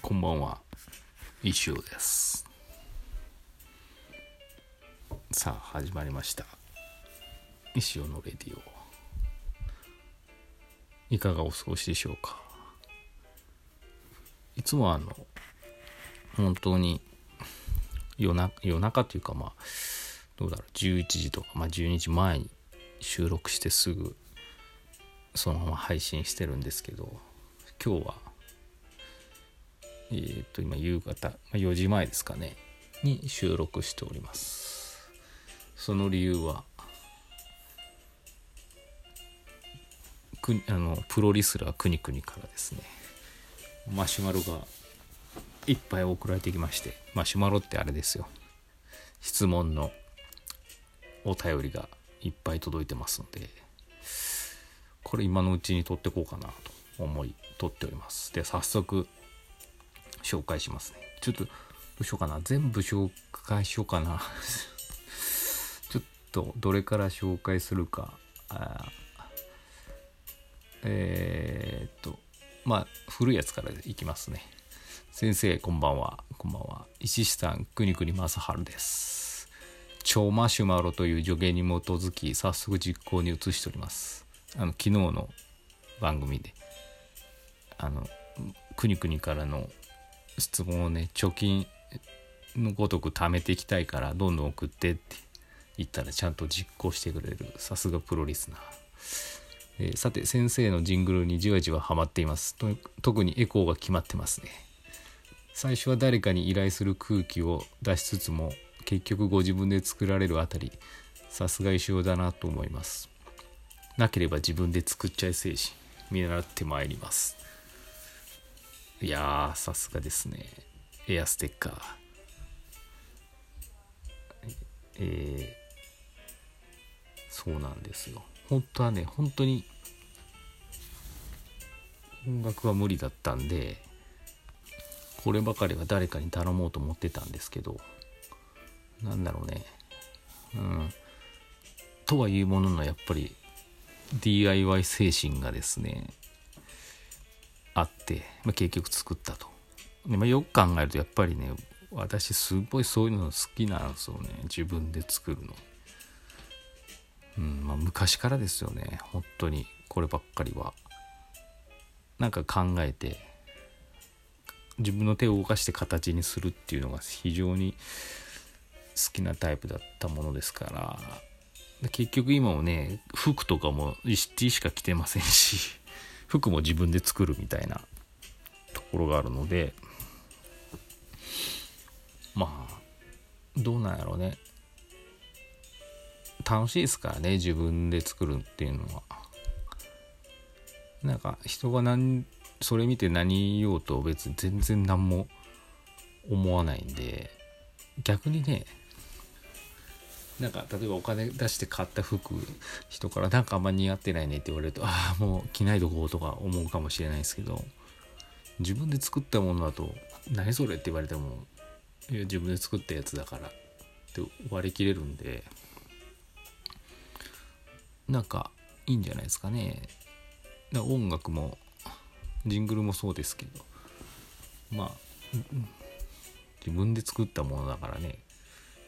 こんばんは。一応です。さあ始まりました。一応のレディオ。いかがお過ごしでしょうか？いつもあの本当に夜な夜中というかまあどうだろう。11時とか、まあ、12時前に収録してすぐそのまま配信してるんですけど今日はえっ、と今夕方4時前ですかねに収録しております。その理由はくあのプロリスラーくにくにからですね。マシュマロがいっぱい送られてきましてマシュマロってあれですよ。質問のお便りがいっぱい届いてますのでこれ今のうちに撮ってこうかなと思い撮っております。で早速紹介しますね。ちょっとどうしようかな。全部紹介しようかな。ちょっとどれから紹介するか。えー、っとまあ古いやつからいきますね。先生こんばんは。こんばんは。石師さんくにくに正治です。超マシュマロという助言に基づき早速実行に移しております。あの昨日の番組であのくにくにからの質問をね貯金のごとく貯めていきたいからどんどん送ってって言ったらちゃんと実行してくれる。さすがプロリスナー、えー、さて先生のジングルにじわじわハマっています。特にエコーが決まってますね。最初は誰かに依頼する空気を出しつつも結局ご自分で作られるあたりさすが一緒だなと思います。なければ自分で作っちゃい精神見習ってまいります。いやさすがですね。エアステッカー。えー、そうなんですよ。本当はね本当に音楽は無理だったんでこればかりは誰かに頼もうと思ってたんですけどなんだろうね。うん。とはいうもののやっぱり DIY 精神がですねあって、まあ、結局作ったと。でまあ、よく考えるとやっぱりね私すごいそういうの好きなんですよね自分で作るの。うんまあ、昔からですよね本当にこればっかりは。なんか考えて自分の手を動かして形にするっていうのが非常に好きなタイプだったものですから結局今もね服とかもイシティしか着てませんし 服も自分で作るみたいなところがあるのでまあどうなんやろうね。楽しいですからね自分で作るっていうのは。なんか人が何それ見て何言おうと別に全然何も思わないんで逆にねなんか例えばお金出して買った服人からなんかあんま似合ってないねって言われるとああもう着ないとこうとか思うかもしれないですけど自分で作ったものだと何それって言われてもいや自分で作ったやつだからって割り切れるんでなんかいいんじゃないですかね。だ音楽もジングルもそうですけどまあ自分で作ったものだからね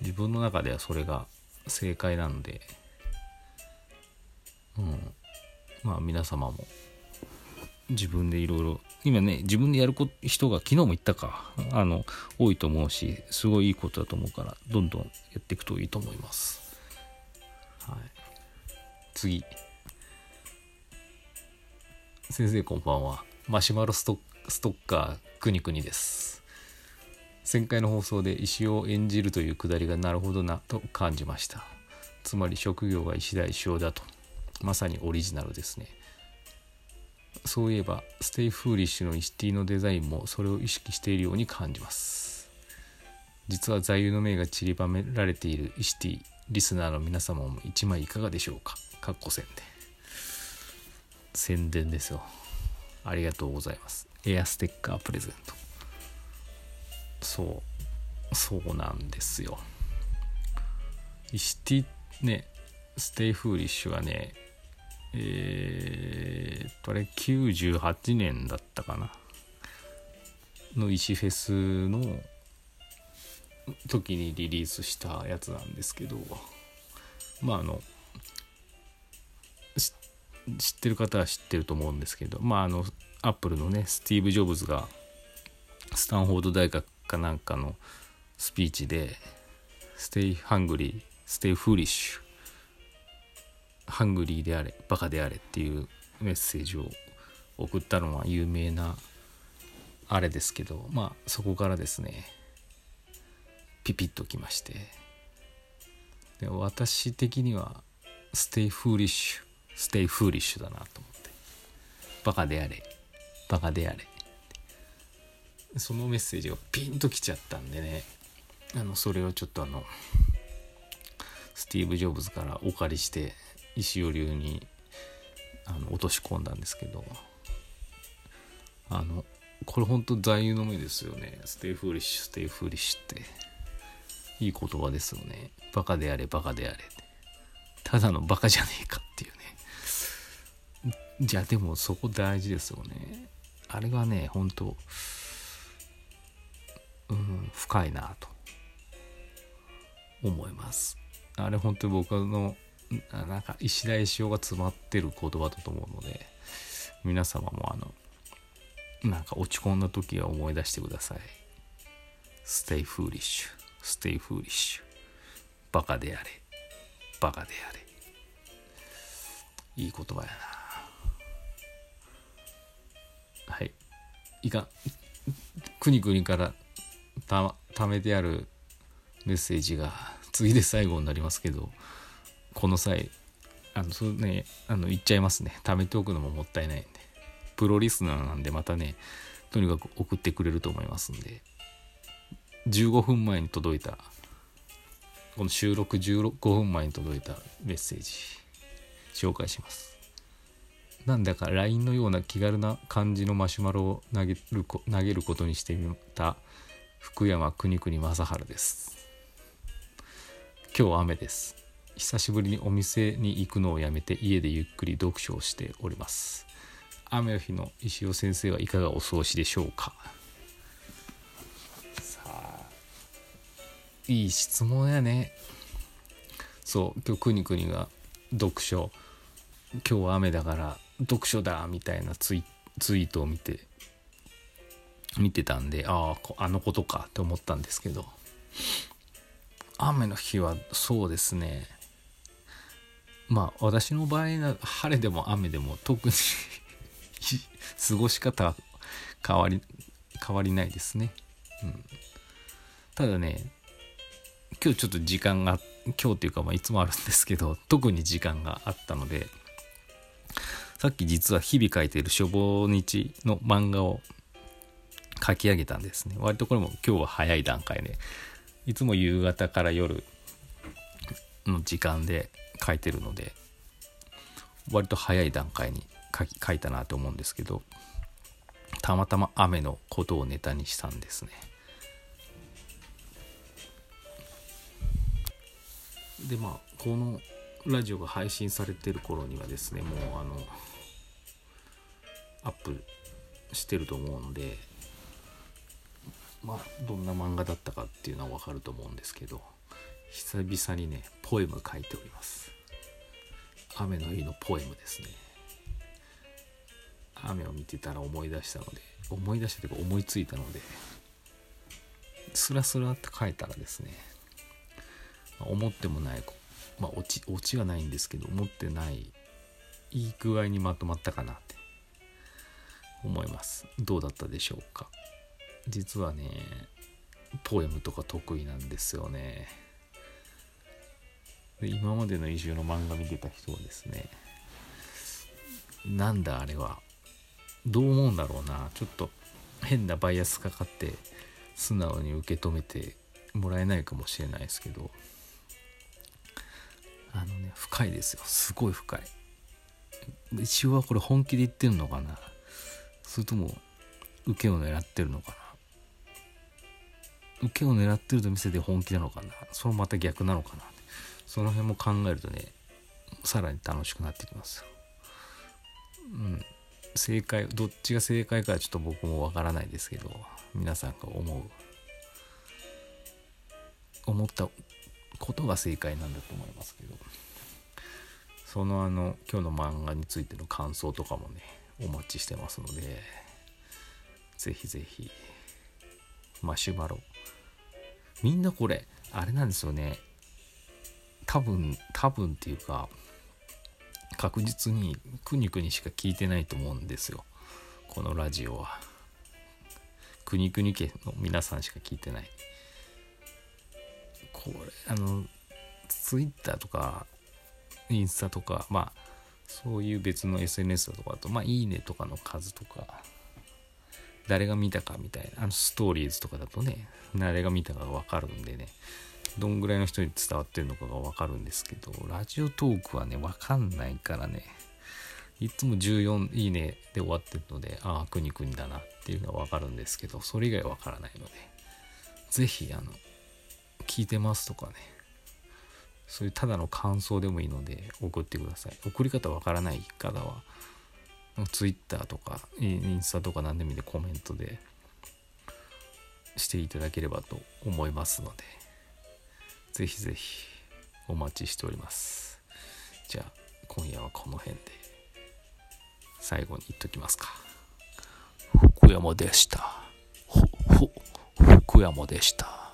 自分の中ではそれが正解なので、うん、まあ皆様も自分でいろいろ今ね自分でやる人が昨日も言ったか。あの多いと思うしすごいいいことだと思うからどんどんやっていくといいと思います。はい、次。先生こんばんは。マシュマロストッカーくにくにです。前回の放送で石を演じるというくだりがなるほどなと感じました。つまり職業が石田石尾だと。まさにオリジナルですね。そういえば Stay Foolish の石 T のデザインもそれを意識しているように感じます。実は座右の銘が散りばめられている石 T リスナーの皆様も1枚いかがでしょうか？かっこ宣伝宣伝ですよ。ありがとうございます。エアステッカープレゼント。そうそうなんですよ。シティね Stay foolish はねえー、っとあれ98年だったかな。の石フェスの時にリリースしたやつなんですけどまああの知ってる方は知ってると思うんですけどまああのアップルのねスティーブ・ジョブズがスタンフォード大学かなんかのスピーチで「Stay hungry, stay foolish」ハングリーであれバカであれっていうメッセージを送ったのは有名なあれですけどまあそこからですねピピッときまして。で私的には「Stay foolish, stay foolish」だなと思って。バカであれバカであれ。そのメッセージがピンときちゃったんでね。あのそれをちょっとあのスティーブ・ジョブズからお借りして石尾流にあの落とし込んだんですけど。あのこれほんと座右の銘ですよね。 Stay foolish stay foolish って。いい言葉ですよね。バカであれバカであれただのバカじゃねえかっていうね。じゃあでもそこ大事ですよね。あれがね本当うん深いなと。思います。あれ本当に僕のなんか石田石尾が詰まってる言葉だと思うので皆様もあのなんか落ち込んだ時は思い出してください。Stay foolish. Stay foolish. バカであれ。バカであれ。いい言葉やな。はい。いかくにくにからた貯めてあるメッセージが次で最後になりますけどこの際あのそうねあの言っちゃいますね。貯めておくのももったいないんで。プロリスナーなんでまたねとにかく送ってくれると思いますんで。15分前に届いたこの収録15分前に届いたメッセージ紹介します。なんだか LINE のような気軽な感じのマシュマロを投げる投げることにしてみた福山国国正治です。今日雨です。久しぶりにお店に行くのをやめて家でゆっくり読書をしております。雨の日の石尾先生はいかがお過ごしでしょうか？さあいい質問やね。そう今日くにくにが読書。今日は雨だから読書だみたいなツイツイートを見て見てたんであああのことかって思ったんですけど。雨の日はそうですね。まあ私の場合は晴れでも雨でも特に過ごし方は変わり変わりないですね、うん、ただね今日ちょっと時間が今日っていうかまあいつもあるんですけど特に時間があったのでさっき実は日々書いている書房日の漫画を書き上げたんですね。割とこれも今日は早い段階で。いつも夕方から夜の時間で書いてるので割と早い段階に書いたなと思うんですけどたまたま雨のことをネタにしたんですね。でまあこのラジオが配信されてる頃にはですねもうあのアップしてると思うのでまあどんな漫画だったかっていうのは分かると思うんですけど久々にねポエム書いております。雨の日のポエムですね。雨を見てたら思い出したので思い出したというか思いついたのでスラスラって書いたらですね、ま、思ってもないまあオチオチはないんですけど思ってないいい具合にまとまったかなって思います。どうだったでしょうか？実はねポエムとか得意なんですよね。今までの移住の漫画見てた人はですねなんだあれはどう思うんだろうな。ちょっと変なバイアスかかって素直に受け止めてもらえないかもしれないですけど。あのね深いですよ。すごい深い。一応はこれ本気で言ってるのかな。それとも受けを狙ってるのかな。受けを狙ってると見せて本気なのかな。それもまた逆なのかな。その辺も考えるとねさらに楽しくなってきますうん。正解どっちが正解かはちょっと僕もわからないですけど皆さんが思う思ったことが正解なんだと思いますけど。そのあの今日の漫画についての感想とかもねお待ちしてますのでぜひぜひマシュマロみんなこれあれなんですよね。多分多分っていうか確実にくにくにしか聞いてないと思うんですよ。このラジオは。くにくに家の皆さんしか聞いてない。これあのツイッターとかインスタとかまあそういう別の SNS だとかだとまあいいねとかの数とか誰が見たかみたいなあのストーリーズとかだとね誰が見たかが分かるんでねどんぐらいの人に伝わってるのかが分かるんですけどラジオトークはね分かんないからねいつも14いいねで終わってるのでああくにくにだなっていうのは分かるんですけどそれ以外分からないので是非あの聞いてますとかねそういうただの感想でもいいので送ってください。送り方わからない方は Twitter とかインスタとか何でもいいんでコメントでしていただければと思いますのでぜひぜひお待ちしております。じゃあ今夜はこの辺で最後に言っときますか。福山でした。福山でした。